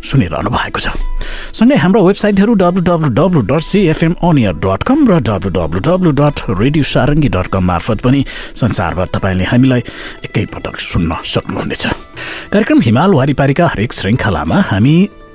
सुनिरहनु भएको छ। सँगै हाम्रो वेबसाइटहरू W W W dot CFM on air dot com र W W W dot radio Sarangi dot com मार्फत पनि संसारभर तपाईँले हामीलाई एकैपटक सुन्न सक्नुहुनेछ। कार्यक्रम हिमाल वारिपारीका हरेक श्रृङ्खलामा हामी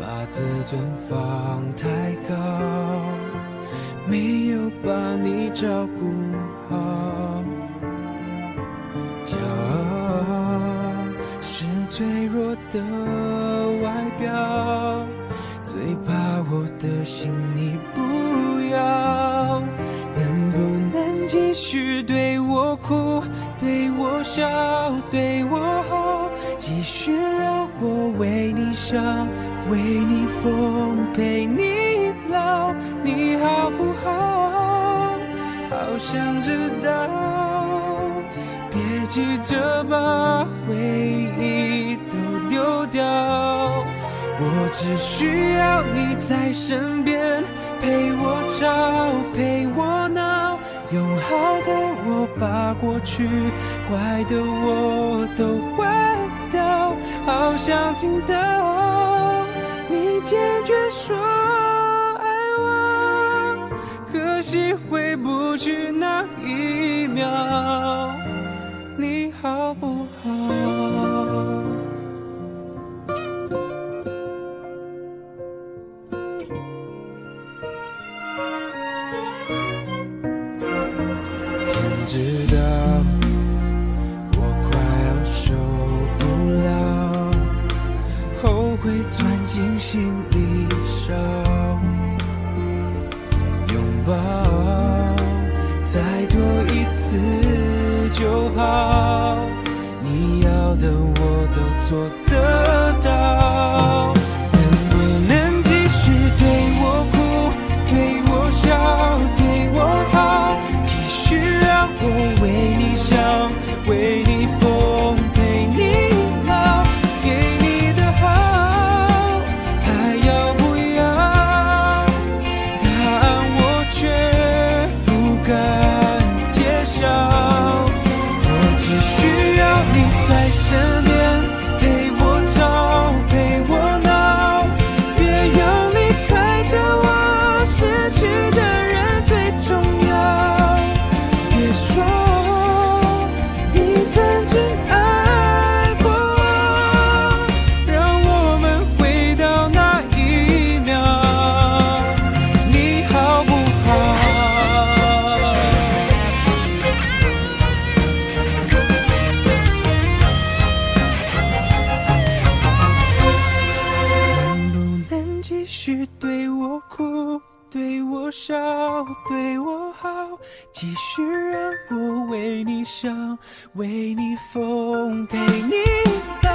把自尊放太高。没有把你照顾好，骄傲是脆弱的外表，最怕我的心你不要。能不能继续对我哭，对我笑，对我好，继续让我为你想，为你疯，陪你老。你好不好？好想知道。别急着把回忆都丢掉。我只需要你在身边，陪我吵，陪我闹。用好的我把过去，坏的我都换掉。好想听到坚决说爱我。可惜回不去那一秒，你好不好？你要的我都做得继续让我为你想，为你疯，陪你到，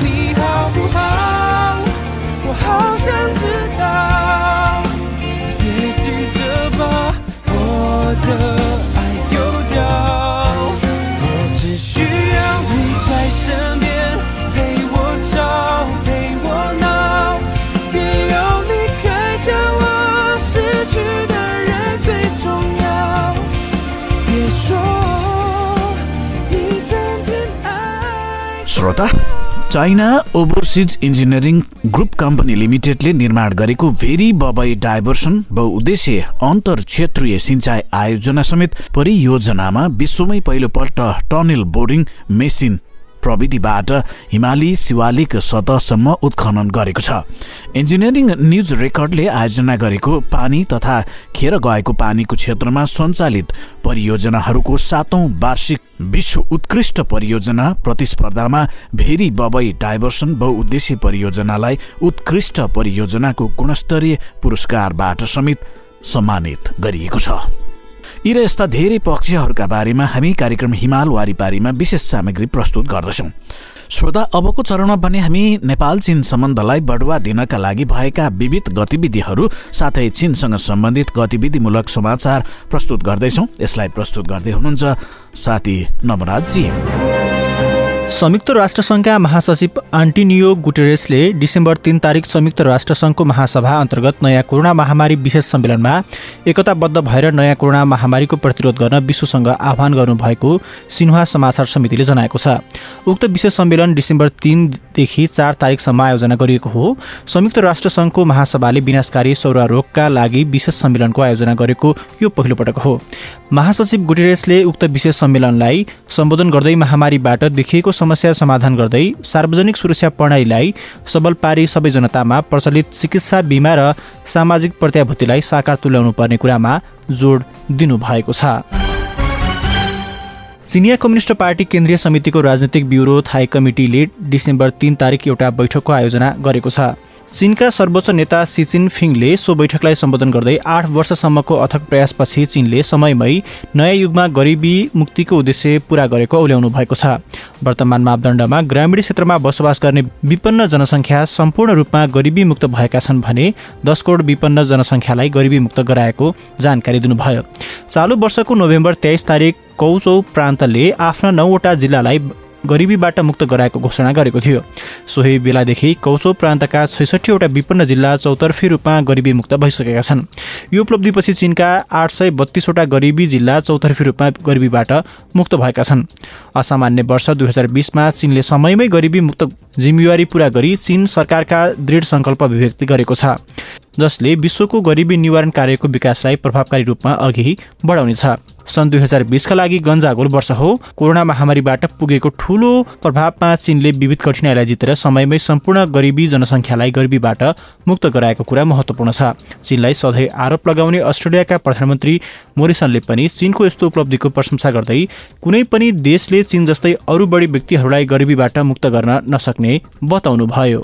你好不好？我好想知道，श्रोता China overseas engineering group company लिमिटेडले निर्माण गरेको भेरी बबई डाइभर्सन बहुउद्देश्य अन्तर क्षेत्रीय सिंचाई आयोजना समेत परियोजनामा विश्वमै पहिलोपल्ट टनेल बोर्डिङ मेसिन प्रविधिबाट हिमाली शिवालिक सतहसम्म उत्खनन गरेको छ। इन्जिनियरिङ न्युज रेकर्डले आयोजना गरेको पानी तथा खेर गएको पानीको क्षेत्रमा सञ्चालित परियोजनाहरूको सातौं वार्षिक विश्व उत्कृष्ट परियोजना प्रतिस्पर्धामा भेरी बबई डाइभर्सन बहुउद्देश्य परियोजनालाई उत्कृष्ट परियोजनाको गुणस्तरीय पुरस्कारबाट समेत सम्मानित गरिएको छ। यी र यस्ता धेरै पक्षहरूका बारेमा हामी कार्यक्रम हिमाल वारिपारीमा विशेष सामग्री प्रस्तुत गर्दछौँ। श्रोता अबको चरणमा भने हामी नेपाल चीन सम्बन्धलाई बढुवा दिनका लागि भएका विविध गतिविधिहरू साथै चीनसँग सम्बन्धित गतिविधिमूलक समाचार प्रस्तुत गर्दैछौँ। यसलाई प्रस्तुत गर्दै हुनुहुन्छ साथी नवराजजी। संयुक्त राष्ट्रसङ्घका महासचिव आन्टिनियो गुटेरेसले डिसेम्बर तीन तारिक संयुक्त राष्ट्रसङ्घको महासभा अन्तर्गत नयाँ कोरोना महामारी विशेष सम्मेलनमा एकताबद्ध भएर नयाँ कोरोना महामारीको प्रतिरोध गर्न विश्वसँग आह्वान गर्नुभएको सिन्हा समाचार समितिले जनाएको छ। उक्त विशेष सम्मेलन डिसेम्बर तिनदेखि चार तारिकसम्म आयोजना गरिएको हो। संयुक्त राष्ट्रसङ्घको महासभाले विनाशकारी सौरारोगका लागि विशेष सम्मेलनको आयोजना गरेको यो पहिलो पटक हो। महासचिव गुटेरेसले उक्त विशेष सम्मेलनलाई सम्बोधन गर्दै महामारीबाट देखिएको समस्या समाधान गर्दै सार्वजनिक सुरक्षा प्रणालीलाई सबल पारी सबै जनतामा प्रचलित चिकित्सा बिमा र सामाजिक प्रत्याभूतिलाई साकार तुल्याउनु पर्ने कुरामा जोड दिनुभएको छ। चिनिया कम्युनिस्ट पार्टी केन्द्रीय समितिको राजनैतिक ब्युरो थाई कमिटीले डिसेम्बर तीन तारिक एउटा बैठकको आयोजना गरेको छ। चीनका सर्वोच्च नेता सिचिन फिङले सो बैठकलाई सम्बोधन गर्दै आठ वर्षसम्मको अथक प्रयासपछि चीनले समयमै नयाँ युगमा गरिबी मुक्तिको उद्देश्य पूरा गरेको औल्याउनु भएको छ। वर्तमान मापदण्डमा ग्रामीण क्षेत्रमा बसोबास गर्ने विपन्न जनसङ्ख्या सम्पूर्ण रूपमा गरिबी मुक्त भएका छन् भने दस करोड विपन्न जनसङ्ख्यालाई गरिबी मुक्त गराएको जानकारी दिनुभयो। चालु वर्षको नोभेम्बर तेइस तारिक कौचौ प्रान्तले आफ्ना नौवटा जिल्लालाई गरिबीबाट मुक्त गराएको घोषणा गरेको थियो। सोही बेलादेखि कौचो प्रान्तका छैसठीवटा विपन्न जिल्ला चौतर्फी रूपमा गरिबी मुक्त भइसकेका छन्। यो उपलब्धिपछि चीनका आठ सय बत्तीसवटा गरिबी जिल्ला चौतर्फी रूपमा गरिबीबाट मुक्त भएका छन्। असामान्य वर्ष दुई हजार बिसमा चीनले समयमै गरिबी मुक्त जिम्मेवारी पूरा गरी चीन सरकारका दृढ सङ्कल्प अभिव्यक्ति गरेको छ। जसले विश्वको गरिबी निवारण कार्यको विकासलाई प्रभावकारी रूपमा अघि बढाउनेछ। सन् दुई हजार बिसका लागि गन्जागोल वर्ष हो। कोरोना महामारीबाट पुगेको ठूलो प्रभावमा चीनले विविध कठिनाइलाई जितेर समयमै सम्पूर्ण गरिबी जनसङ्ख्यालाई गरिबीबाट मुक्त गराएको कुरा महत्त्वपूर्ण छ। चीनलाई सधैँ आरोप लगाउने अस्ट्रेलियाका प्रधानमन्त्री मोरिसनले पनि चीनको यस्तो उपलब्धिको प्रशंसा गर्दै कुनै पनि देशले चीन जस्तै अरू बढी व्यक्तिहरूलाई गरिबीबाट मुक्त गर्न नसक्ने बताउनुभयो।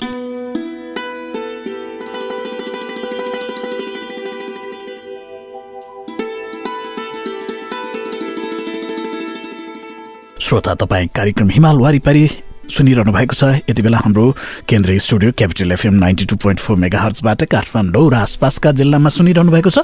श्रोता तपाईँ कार्यक्रम हिमाल वारिपारी सुनिरहनु भएको छ। यति बेला हाम्रो केन्द्रीय studio Capital FM ninety two point four mega हर्चबाट Kathmandu र आसपासका जिल्लामा सुनिरहनु भएको छ।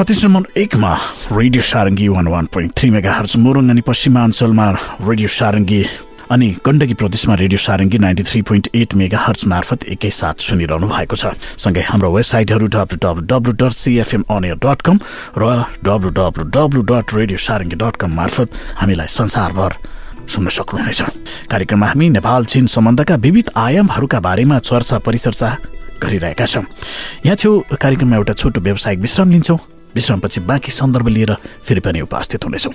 प्रतिष्ठान नम्बर एकमा radio Sarangi one one point three megahertz Morang अनि पश्चिमाञ्चलमा रेडियो सारङ्गी अनि गण्डकी प्रदेशमा radio Sarangi ninety three point eight megahertz मार्फत एकैसाथ सुनिरहनु भएको छ। सँगै हाम्रो वेबसाइटहरू W W W dot CFM on air dot com र W W W dot radio Sarangi dot com मार्फत हामीलाई संसारभर सुन्न सक्नुहुनेछ। कार्यक्रममा हामी नेपाल चीन सम्बन्धका विविध आयामहरूका बारेमा चर्चा परिचर्चा गरिरहेका छौँ। यहाँ छेउ कार्यक्रममा एउटा छोटो व्यावसायिक विश्राम लिन्छौँ। विश्रामपछि बाँकी सन्दर्भ लिएर फेरि पनि उपस्थित हुनेछौँ।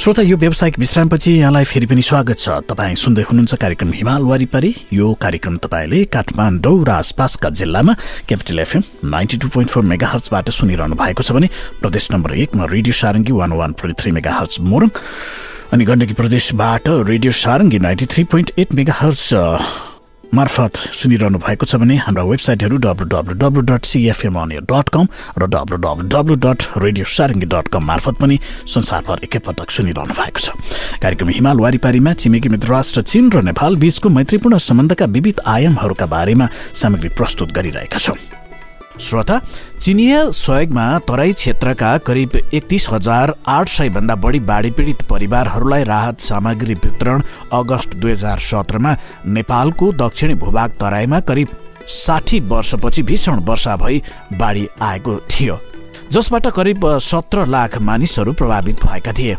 श्रोता यो व्यावसायिक विश्रामपछि यहाँलाई फेरि पनि स्वागत छ। तपाईँ सुन्दै हुनुहुन्छ कार्यक्रम हिमाल वारिपारी। यो कार्यक्रम तपाईँले काठमाडौँ र आसपासका जिल्लामा Capital FM ninety two point four mega हर्चबाट सुनिरहनु भएको छ भने प्रदेश नम्बर एकमा radio Sarangi one one point three megahertz Morang अनि गण्डकी प्रदेशबाट radio Sarangi ninety three point eight megahertz मार्फत सुनिरहनु भएको छ भने हाम्रा वेबसाइटहरू W W W dot CFM on air dot com र W W W dot radio Sarangi dot com मार्फत पनि संसारभर एकैपटक सुनिरहनु भएको छ। कार्यक्रम हिमाल वारिपारीमा छिमेकी मित्र राष्ट्र चीन र नेपाल बीचको मैत्रीपूर्ण सम्बन्धका विविध आयामहरूका बारेमा सामग्री प्रस्तुत गरिरहेका छौँ। श्रोता चिनिया सहयोगमा तराई क्षेत्रका करिब एकतिस हजार आठ सय भन्दा बढी बाढी पीडित परिवारहरूलाई राहत सामग्री वितरण अगस्त दुई हजार सत्रमा नेपालको दक्षिणी भूभाग तराईमा करिब साठी वर्षपछि भीषण वर्षा भई बाढी आएको थियो जसबाट करिब सत्र लाख मानिसहरू प्रभावित भएका थिए।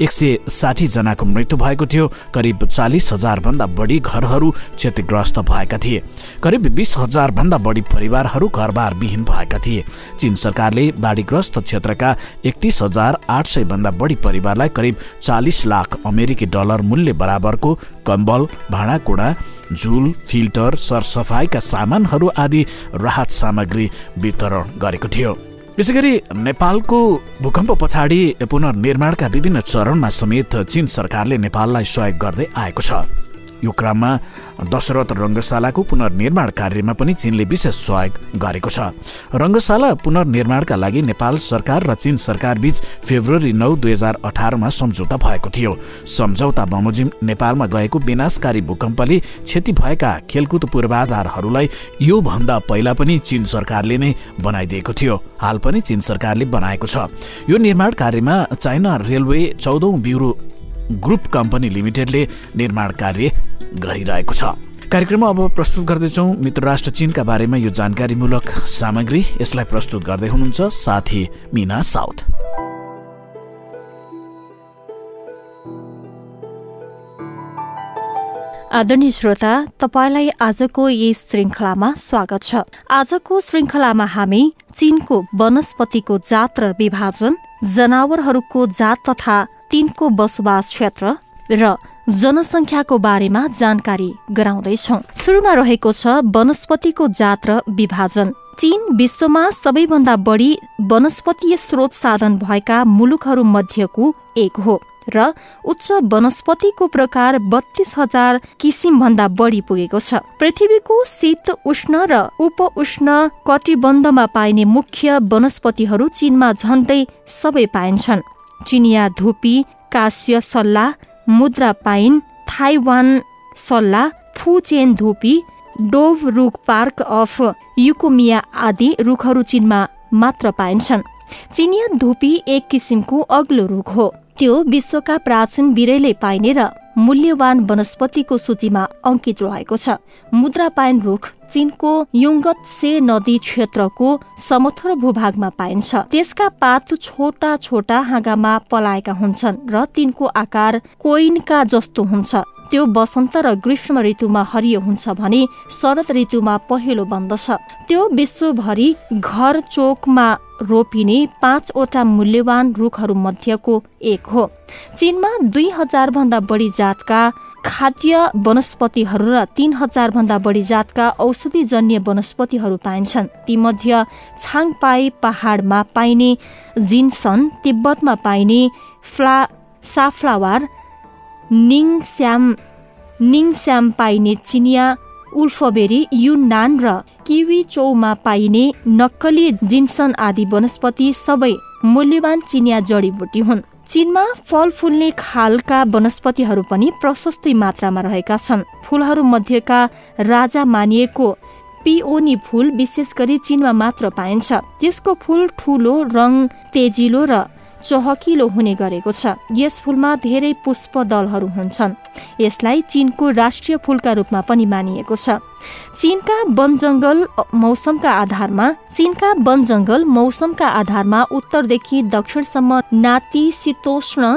एक सय साठीजनाको मृत्यु भएको थियो। करिब चालिस भन्दा बढी घरहरू क्षतिग्रस्त भएका थिए। करिब बिस भन्दा बढी परिवारहरू घरबार विहीन भएका थिए। चीन सरकारले बाढीग्रस्त क्षेत्रका एकतिस हजार आठ सय भन्दा बढी परिवारलाई करिब चालिस लाख अमेरिकी डलर मूल्य बराबरको कम्बल भाँडाकुँडा झुल फिल्टर सरसफाइका सामानहरू आदि राहत सामग्री वितरण गरेको थियो। यसै गरी नेपालको भूकम्प पछाडि पुनर्निर्माणका विभिन्न चरणमा समेत चीन सरकारले नेपाललाई सहयोग गर्दै आएको छ। यो क्रममा दशरथ रङ्गशालाको पुनर्निर्माण कार्यमा पनि चीनले विशेष सहयोग गरेको छ। रङ्गशाला पुनर्निर्माणका लागि नेपाल सरकार र चीन सरकार बीच फेब्रुअरी नौ दुई हजार अठारमा सम्झौता भएको थियो। सम्झौता बमोजिम नेपालमा गएको विनाशकारी भूकम्पले क्षति भएका खेलकुद पूर्वाधारहरूलाई योभन्दा पहिला पनि चीन सरकारले नै बनाइदिएको थियो। हाल पनि चीन सरकारले बनाएको छ। यो निर्माण कार्यमा चाइना रेलवे चौधौँ ब्युरो ग्रुप कम्पनी लिमिटेडले निर्माण कार्य गरिरहेको छ। कार्यक्रममा अब प्रस्तुत गर्दैछौँ मित्र राष्ट्र चीनका बारेमा यो जानकारीमूलक सामग्री। यसलाई प्रस्तुत गर्दै हुनुहुन्छ साथी मिना साउथ। आदरणीय श्रोता तपाईँलाई आजको यस श्रृङ्खलामा स्वागत छ। आजको श्रृङ्खलामा हामी चीनको वनस्पतिको जात र विभाजन जनावरहरूको जात तथा तिनको बसोबास क्षेत्र र जनसङ्ख्याको बारेमा जानकारी गराउँदैछौ। सुरुमा रहेको छ वनस्पतिको जात र विभाजन। चीन विश्वमा सबैभन्दा बढी वनस्पतीय स्रोत साधन भएका मुलुकहरू मध्येको एक हो र उच्च वनस्पतिको प्रकार बत्तीस हजार किसिम भन्दा बढी पुगेको छ। पृथ्वीको शीत उष्ण र उप उष्ण कटिबन्धमा पाइने मुख्य वनस्पतिहरू चीनमा झण्डै सबै पाइन्छन्। चिनिया धुपी काश्य सल्ला मुद्रा पाइन थाइवान सल्ला फुचेन धुपी डोभ रुख पार्क अफ युकोमिया आदि रुखहरू चीनमा मात्र पाइन्छन्। चिनिया धुपी एक किसिमको अग्लो रुख हो। त्यो विश्वका प्राचीन बिरैले पाइने र मूल्यवान वनस्पतिको सूचीमा अंकित रहेको छ। मुद्रापायन रुख चीनको युङ्गत से नदी क्षेत्रको समथर भूभागमा पाइन्छ। त्यसका पात छोटा छोटा हाँगामा पलाएका हुन्छन् र तिनको आकार कोइनका जस्तो हुन्छ। त्यो वसन्त र ग्रीष्म ऋतुमा हरियो हुन्छ भने शरद ऋतुमा पहेँलो बन्दछ। त्यो विश्वभरि घर चोकमा रोपिने पाँचवटा मूल्यवान रुखहरू मध्येको एक हो। चीनमा दुई हजार भन्दा बढी जातका खाद्य वनस्पतिहरू र तीन हजार भन्दा बढी जातका औषधिजन्य वनस्पतिहरू पाइन्छन्। तीमध्ये छाङपाई पहाडमा पाइने जिन्सन तिब्बतमा पाइने फ्ला साफ्लावार निङस्याम निङस्याम पाइने चिनिया उल्फबेरी युनान र किवी चौमा पाइने नक्कली जिन्सन आदि वनस्पति सबै मूल्यवान चिनिया जडीबुटी हुन् चीनमा फल फुल्ने खालका वनस्पतिहरू पनि प्रशस्तै मात्रामा रहेका छन् फूलहरू मध्येका राजा मानिएको पिओनी फूल विशेष गरी चीनमा मात्र पाइन्छ त्यसको फूल ठूलो रङ तेजिलो र चहकिलो हुने गरेको छ। यस फुलमा धेरै पुष्प दलहरू हुन्छन्। यसलाई चीनको राष्ट्रिय फुलका रूपमा पनि मानिएको छ। चीनका वन जङ्गल मौसमका आधारमा चीनका वन जङ्गल मौसमका आधारमा उत्तरदेखि दक्षिणसम्म नातिशीतोष्ण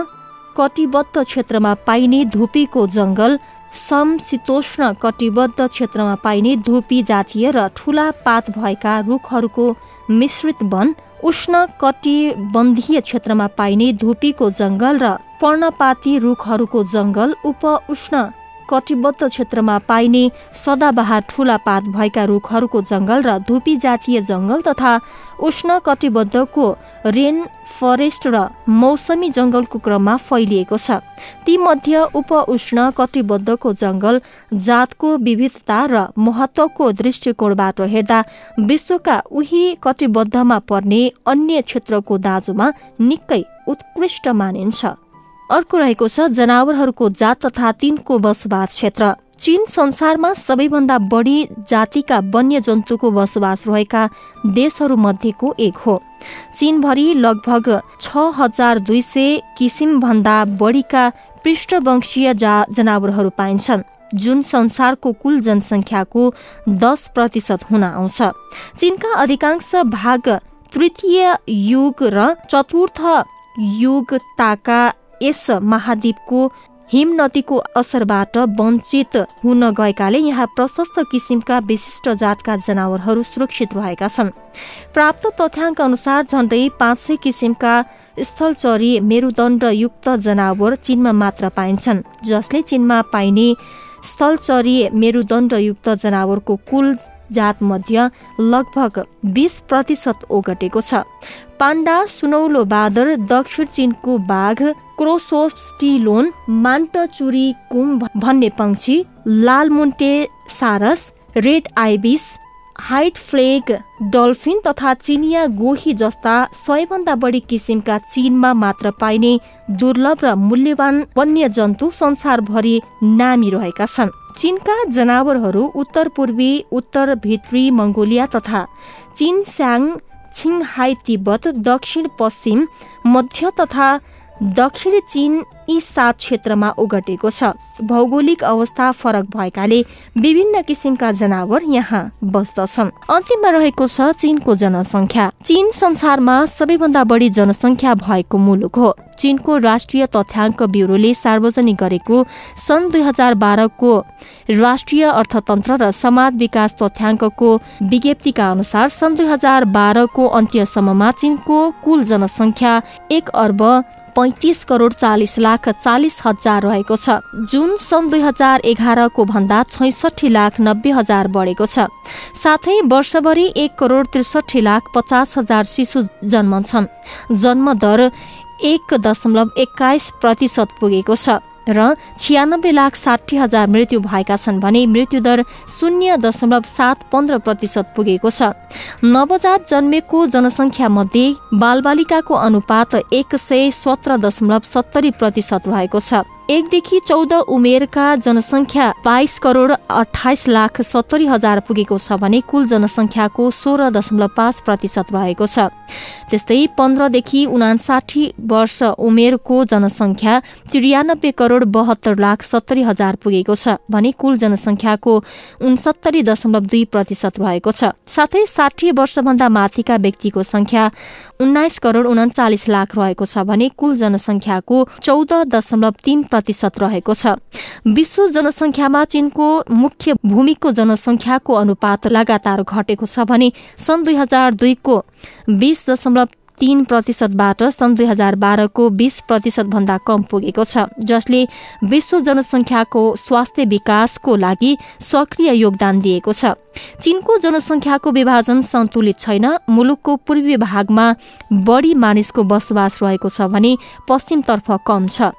कटिबद्ध क्षेत्रमा पाइने धुपीको जङ्गल समशीतोष्ण कटिबद्ध क्षेत्रमा पाइने धुपी जातीय र ठूला पात भएका रुखहरूको मिश्रित वन उष्ण कटिबन्धीय क्षेत्रमा पाइने धुपीको जङ्गल र पर्णपाती रुखहरूको जङ्गल उप उष्ण कटिबद्ध क्षेत्रमा पाइने सदाबहार ठूला पात भएका रुखहरूको जङ्गल र धुपी जातीय जङ्गल तथा उष्ण कटिबद्धको रेन फरेस्ट र मौसमी जङ्गलको क्रममा फैलिएको छ। तीमध्ये उप उष्ण कटिबद्धको जङ्गल जातको विविधता र महत्वको दृष्टिकोणबाट हेर्दा विश्वका उही कटिबद्धमा पर्ने अन्य क्षेत्रको दाजुमा निकै उत्कृष्ट मानिन्छ। अर्को रहेको छ जनावरहरूको जात तथा तिनको बसोबास क्षेत्र। चीन संसारमा सबैभन्दा बढी जातिका वन्य जन्तुको बसोबास रहेका देशहरू मध्येको एक हो। चीनभरि लगभग छ हजार दुई सय किसिम भन्दा बढीका पृष्ठवंशीय जा जनावरहरू पाइन्छन्। जुन संसारको कुल जनसङ्ख्याको दस प्रतिशत हुन आउँछ। चीनका अधिकांश भाग तृतीय युग र चतुर्थ युग ताका यस महाद्वीपको हिम नदीको असरबाट वञ्चित हुन गएकाले यहाँ प्रशस्त किसिमका विशिष्ट जातका जनावरहरू सुरक्षित रहेका छन्। प्राप्त तथ्याङ्क अनुसार झण्डै पाँच सय किसिमका स्थलचरी मेरुदण्डयुक्त जनावर चीनमा मात्र पाइन्छन् जसले चीनमा पाइने स्थलचरी मेरुदण्डयुक्त जनावरको कुल जात मध्य लगभग बीस प्रतिशत ओगटेको छ। पाण्डा सुनौलो बादर दक्षिण चीनको बाघ क्रोसोस्टिलोन मान्टचुरी कुम भन्ने पंक्षी लालमुन्टे सारस red ibis white flag dolphin तथा चिनिया गोही जस्ता सयभन्दा बढी किसिमका चीनमा मात्र पाइने दुर्लभ र मूल्यवान वन्य जन्तु संसारभरि नामी रहेका छन्। चीनका जनावरहरू उत्तर पूर्वी उत्तर भित्री मंगोलिया तथा चीन स्याङ छिङहाई तिब्बत दक्षिण पश्चिम मध्य तथा दक्षिण चीन यी सात क्षेत्रमा ओगटेको छ। भौगोलिक अवस्था फरक भएकाले विभिन्न किसिमका जनावर यहाँ बस्दछन्। अन्तिममा रहेको छ चीनको जनसङ्ख्या। चीन संसारमा सबैभन्दा बढी जनसङ्ख्या भएको मुलुक हो। चीनको राष्ट्रिय तथ्याङ्क ब्युरोले सार्वजनिक गरेको सन् दुई हजार बाह्रको राष्ट्रिय अर्थतन्त्र र समाज विकास तथ्याङ्कको विज्ञप्तिका अनुसार सन् दुई हजार बाह्रको अन्त्यसम्ममा चीनको कुल जनसङ्ख्या एक अर्ब पैँतिस करोड चालिस लाख चालिस हजार रहेको छ। जुन सन् दुई हजार एघारको भन्दा छैसठी लाख नब्बे हजार बढेको छ। साथै वर्षभरि एक करोड त्रिसठी लाख पचास हजार शिशु जन्मन्छन्। जन्मदर एक दशमलव एक्काइस प्रतिशत पुगेको छ। र छियानब्बे लाख साठी हजार मृत्यु भएका छन् भने मृत्युदर शून्य दशमलव सात पन्ध्र प्रतिशत पुगेको छ। नवजात जन्मेको जनसङ्ख्या मध्ये बालबालिकाको अनुपात एक सय सत्र दशमलव सत्तरी प्रतिशत रहेको छ। एकदेखि चौध उमेरका जनसङ्ख्या बाइस करोड अठाइस लाख सत्तरी हजार पुगेको छ भने कुल जनसङ्ख्याको सोह्र दशमलव पाँच प्रतिशत रहेको छ। त्यस्तै पन्ध्रदेखि उनासाठी वर्ष उमेरको जनसङ्ख्या त्रियानब्बे करोड बहत्तर लाख सत्तरी हजार पुगेको छ भने कुल जनसङ्ख्याको उनसत्तरी दशमलव दुई प्रतिशत रहेको छ। साथै साठी वर्षभन्दा माथिका व्यक्तिको संख्या उन्नाइस करोड उन्चालिस लाख रहेको छ भने कुल जनसङ्ख्याको चौध दशमलव तीन प्रतिशत रहेको छ। विश्व जनसङ्ख्यामा चीनको मुख्य भूमिको जनसङ्ख्याको अनुपात लगातार घटेको छ भने सन् दुई हजार दुईको बीस दशमलव तीन प्रतिशतबाट सन् दुई हजार बाह्रको बीस प्रतिशत भन्दा कम पुगेको छ जसले विश्व जनसङ्ख्याको स्वास्थ्य विकासको लागि सक्रिय योगदान दिएको छ। चीनको जनसङ्ख्याको विभाजन सन्तुलित छैन मुलुकको पूर्वी भागमा बढी मानिसको बसोबास रहेको छ भने पश्चिमतर्फ कम छ।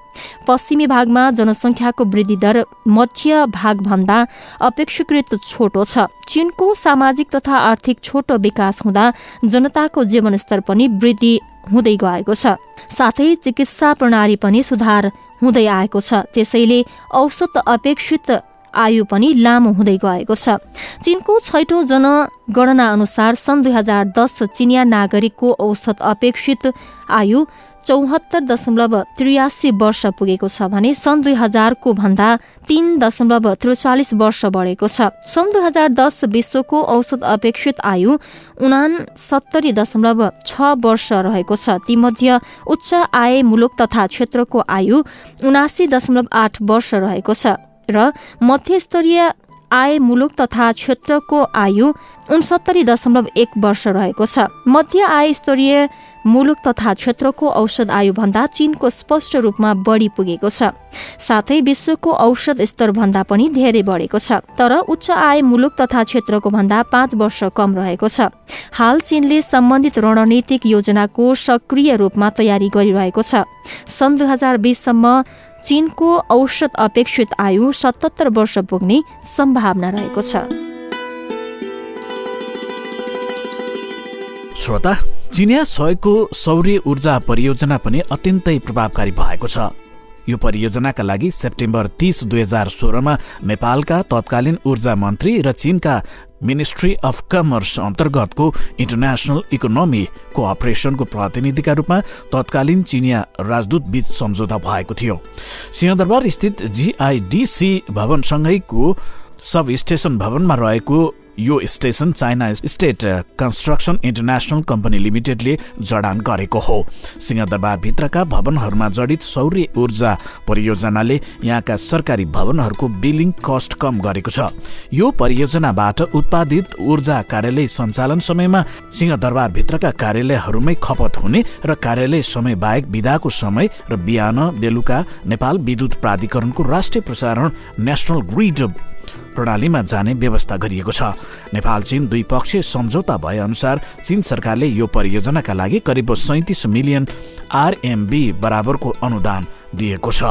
पश्चिमी भागमा जनसङ्ख्याको वृद्धि दर मध्य भागभन्दा अपेक्षाकृत छोटो छ। चीनको सामाजिक तथा आर्थिक छोटो विकास हुँदा जनताको जीवनस्तर पनि वृद्धि हुँदै गएको छ। साथै चिकित्सा प्रणाली पनि सुधार हुँदै आएको छ। त्यसैले औसत अपेक्षित आयु पनि लामो हुँदै गएको छ। चीनको छैटौं जनगणना अनुसार सन् दुई हजार दस चिनिया नागरिकको औसत अपेक्षित आयु चौहत्तर दशमलव त्रियासी वर्ष पुगेको छ भने सन् दुई हजारको भन्दा तीन दशमलव त्रिचालिस वर्ष बढेको छ। सन् दुई हजार दस विश्वको औसत अपेक्षित आयु उना सत्तरी दशमलव छ वर्ष रहेको छ। तीमध्ये उच्च आय मुलुक तथा क्षेत्रको आयु उनासी दशमलव आठ वर्ष रहेको छ र मध्यस्तरीय आय मुलुक तथा क्षेत्रको आयु उनसत्तरी दशमलव एक वर्ष रहेको छ। मध्य आय स्तरीय मुलुक तथा क्षेत्रको औषध आयुभन्दा चीनको स्पष्ट रूपमा बढ़ी पुगेको छ। साथै विश्वको औषध स्तर भन्दा पनि धेरै बढेको छ। तर उच्च आय मुलुक तथा क्षेत्रको भन्दा पाँच वर्ष कम रहेको छ। हाल चीनले सम्बन्धित रणनीतिक योजनाको सक्रिय रूपमा तयारी गरिरहेको छ। सन् दुई हजार बीससम्म चीनको औषध अपेक्षित आयु सतहत्तर वर्ष पुग्ने सम्भावना रहेको छ। श्रोता चिनिया सहयोगको सौर्य ऊर्जा परियोजना पनि अत्यन्तै प्रभावकारी भएको छ। यो परियोजनाका लागि सेप्टेम्बर तीस दुई हजार सोह्रमा नेपालका तत्कालीन ऊर्जा मन्त्री र चीनका मिनिस्ट्री अफ कमर्स अन्तर्गतको इन्टरनेसनल इकोनोमी कोअपरेसनको प्रतिनिधिका रूपमा तत्कालीन चिनिया राजदूत बीच सम्झौता भएको थियो। सिंहदरबार स्थित जिआइडिसी भवनसँगैको सब स्टेशन भवनमा रहेको यो station China state construction international company लिमिटेडले जडान गरेको हो। सिंहदरबारभित्रका भवनहरूमा जडित सौर्य ऊर्जा परियोजनाले यहाँका सरकारी भवनहरूको बिलिङ कस्ट कम गरेको छ। यो परियोजनाबाट उत्पादित ऊर्जा कार्यालय सञ्चालन समयमा सिंहदरबारभित्रका कार्यालयहरूमै खपत हुने र कार्यालय समय बाहेक विदाको समय र बिहान बेलुका नेपाल विद्युत प्राधिकरणको राष्ट्रिय प्रसारण नेसनल ग्रिड प्रणालीमा जाने व्यवस्था गरिएको छ। नेपाल चीन द्विपक्षीय सम्झौता भए अनुसार चीन सरकारले यो परियोजनाका लागि करिब सैतिस मिलियन आरएमबी बराबरको अनुदान दिएको छ।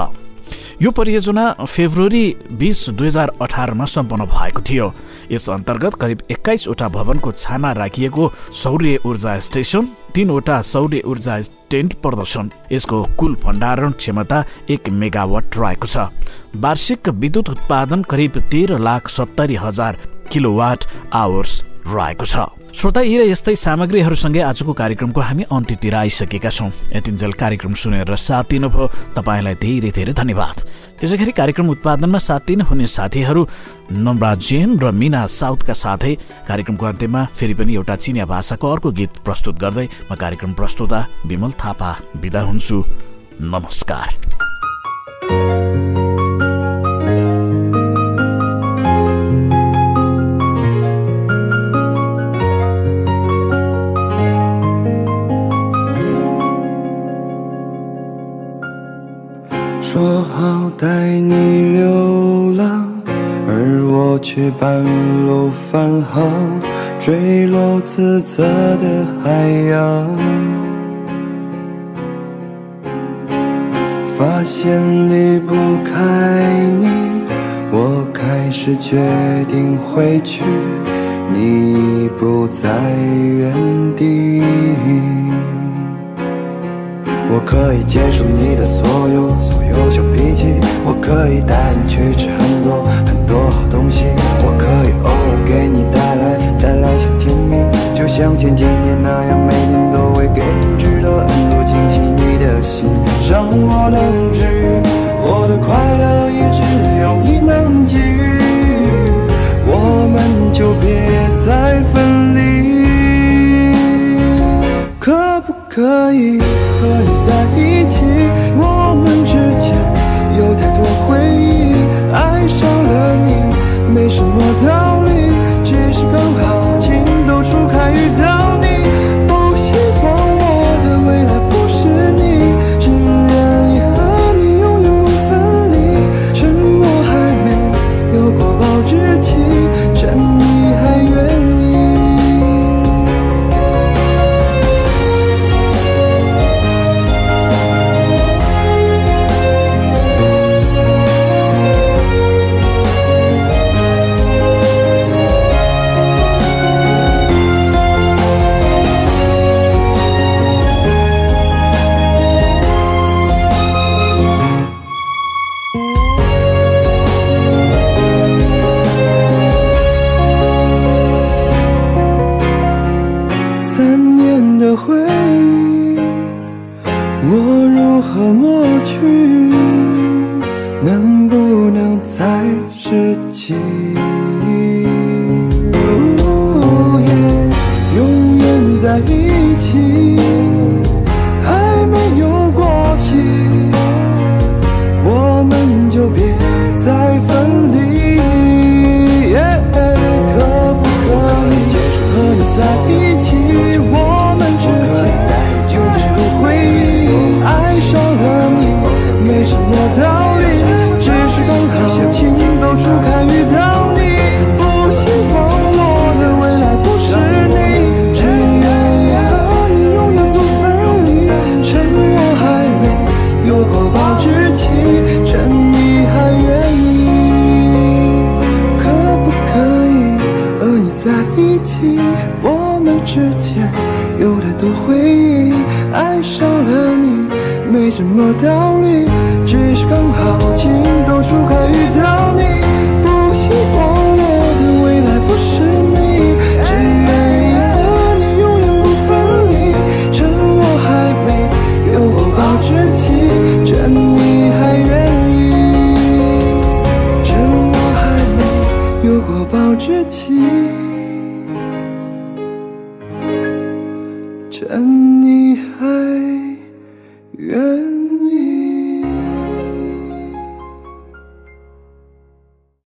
यो परियोजना फेब्रुअरी बिस दुई हजार अठारमा सम्पन्न भएको थियो। यस अन्तर्गत करिब एक्काइसवटा भवनको छाना राखिएको सौर्य ऊर्जा स्टेसन तीनवटा सौर्य ऊर्जा टेन्ट प्रदर्शन यसको कुल भण्डारण क्षमता एक मेगावाट रहेको छ। वार्षिक विद्युत उत्पादन करिब तेह्र लाख सत्तरी हजार किलोवाट आवर्स रहेको छ। श्रोता यी र यस्तै सामग्रीहरूसँगै आजको कार्यक्रमको हामी अन्त्यतिर आइसकेका छौँ। यतिन्जेल कार्यक्रम सुनेर साथ दिनुभयो। तपाईँलाई धेरै धेरै धन्यवाद। त्यसै गरी कार्यक्रम उत्पादनमा साथ दिनुहुने साथीहरू नम्रा जेन र मिना साउथका साथै कार्यक्रमको अन्त्यमा फेरि पनि एउटा चिनिया भाषाको अर्को गीत प्रस्तुत गर्दै म कार्यक्रम प्रस्तुता विमल थापा बिदा हुन्छु। नमस्कार। 好带你流浪，而我却半路返航，坠落自责的海洋。发现离不开你，我开始决定回去，你已不在原地。我可以接受你的所有有小脾气，我可以带你去吃很多很多好东西，我可以偶尔给你带来带来些甜蜜，就像前几年那样，每年都会给你制造很多惊喜。你的心让我能治愈，我的快乐也只有你能给予，我们就别什么道理，只是的回忆，我如何抹去？能不能再拾起？永远在一起。知己，趁你还愿意，可不可以和你在一起？我们之间有太多回忆，爱上了你没什么道理，只是刚好情窦初开遇到。过保质期，趁你还愿意，趁我还没有过保质期。